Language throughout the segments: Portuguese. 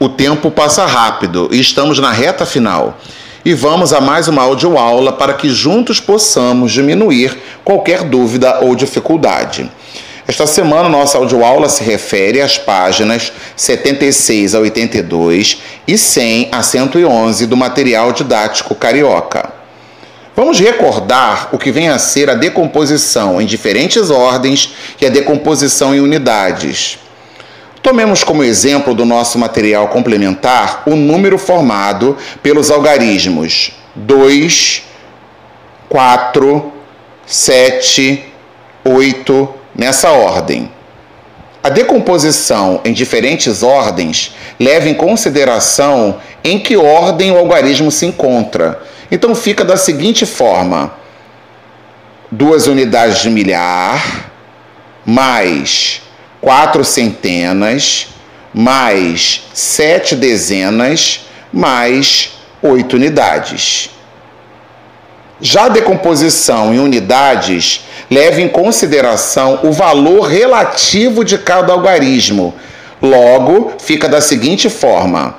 O tempo passa rápido e estamos na reta final. E vamos a mais uma audioaula para que juntos possamos diminuir qualquer dúvida ou dificuldade. Esta semana, nossa audioaula se refere às páginas 76 a 82 e 100 a 111 do material didático carioca. Vamos recordar o que vem a ser a decomposição em diferentes ordens e a decomposição em unidades. Tomemos como exemplo do nosso material complementar o número formado pelos algarismos 2, 4, 7, 8, nessa ordem. A decomposição em diferentes ordens leva em consideração em que ordem o algarismo se encontra. Então fica da seguinte forma: duas unidades de milhar mais quatro centenas, mais sete dezenas, mais oito unidades. Já a decomposição em unidades leva em consideração o valor relativo de cada algarismo. Logo, fica da seguinte forma: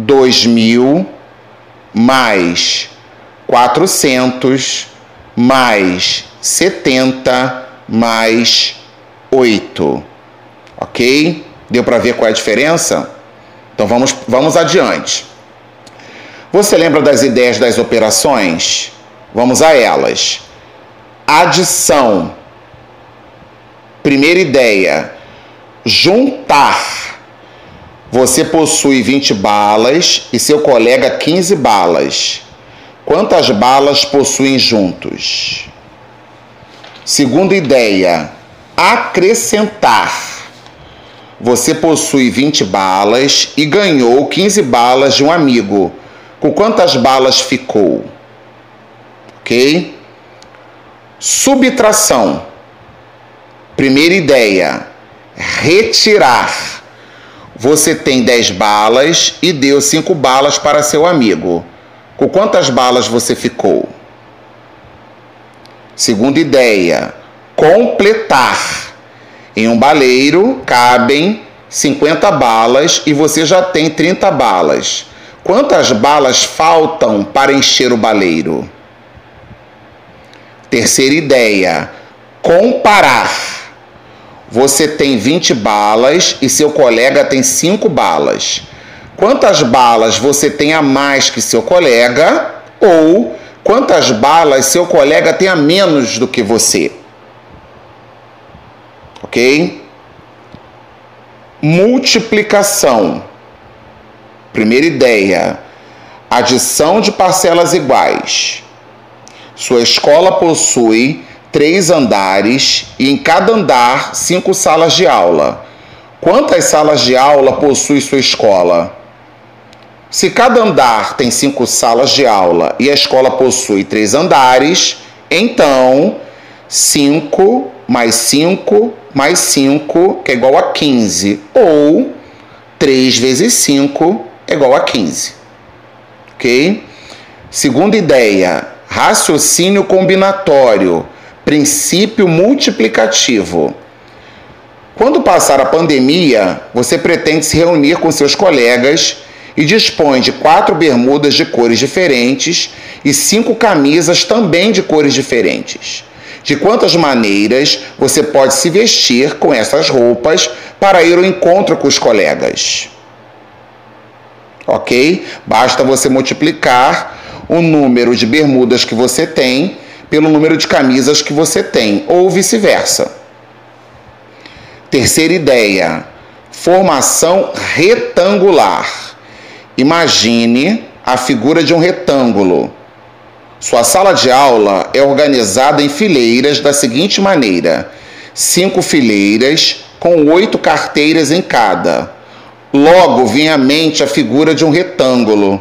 2.000 mais 400 mais 70 mais 8. Ok? Deu para ver qual é a diferença? Então vamos, vamos adiante. Você lembra das ideias das operações? Vamos a elas. Adição. Primeira ideia: juntar. Você possui 20 balas e seu colega 15 balas. Quantas balas possuem juntos? Segunda ideia: acrescentar. Você possui 20 balas e ganhou 15 balas de um amigo. Com quantas balas ficou? Ok? Subtração. Primeira ideia: retirar. Você tem 10 balas e deu 5 balas para seu amigo. Com quantas balas você ficou? Segunda ideia: completar. Em um baleiro cabem 50 balas e você já tem 30 balas. Quantas balas faltam para encher o baleiro? Terceira ideia: comparar. Você tem 20 balas e seu colega tem 5 balas. Quantas balas você tem a mais que seu colega? Ou quantas balas seu colega tem a menos do que você? Ok? Multiplicação. Primeira ideia: adição de parcelas iguais. Sua escola possui três andares e em cada andar cinco salas de aula. Quantas salas de aula possui sua escola? Se cada andar tem cinco salas de aula e a escola possui três andares, então 5 mais 5 mais 5, que é igual a 15, ou 3 vezes 5 é igual a 15. Ok? Segunda ideia, raciocínio combinatório, princípio multiplicativo. Quando passar a pandemia, você pretende se reunir com seus colegas e dispõe de quatro bermudas de cores diferentes e cinco camisas também de cores diferentes de quantas maneiras você pode se vestir com essas roupas para ir ao encontro com os colegas. Ok? Basta você multiplicar o número de bermudas que você tem pelo número de camisas que você tem, ou vice-versa. Terceira ideia: formação retangular. Imagine a figura de um retângulo sua sala de aula é organizada em fileiras da seguinte maneira: cinco fileiras com oito carteiras em cada. Logo vem à mente a figura de um retângulo.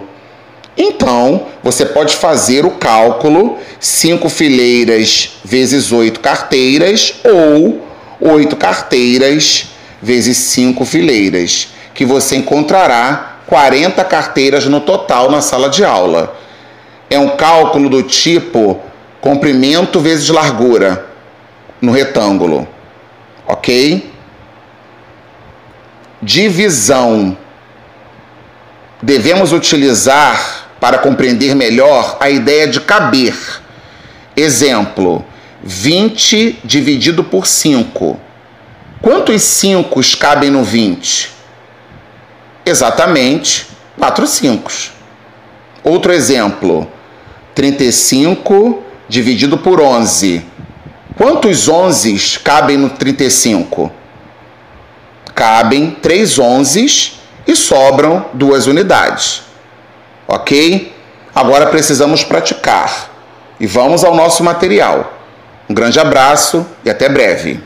Então, você pode fazer o cálculo: cinco fileiras vezes oito carteiras ou oito carteiras vezes cinco fileiras, que você encontrará 40 carteiras no total na sala de aula é um cálculo do tipo comprimento vezes largura no retângulo. Ok? Divisão. devemos utilizar para compreender melhor a ideia de caber. Exemplo: 20 dividido por 5. Quantos 5 cabem no 20? Exatamente, 4 5. Outro exemplo: 35 dividido por 11. Quantos 11 cabem no 35? Cabem 3 11 e sobram duas unidades. Ok? Agora precisamos praticar. E vamos ao nosso material. Um grande abraço e até breve.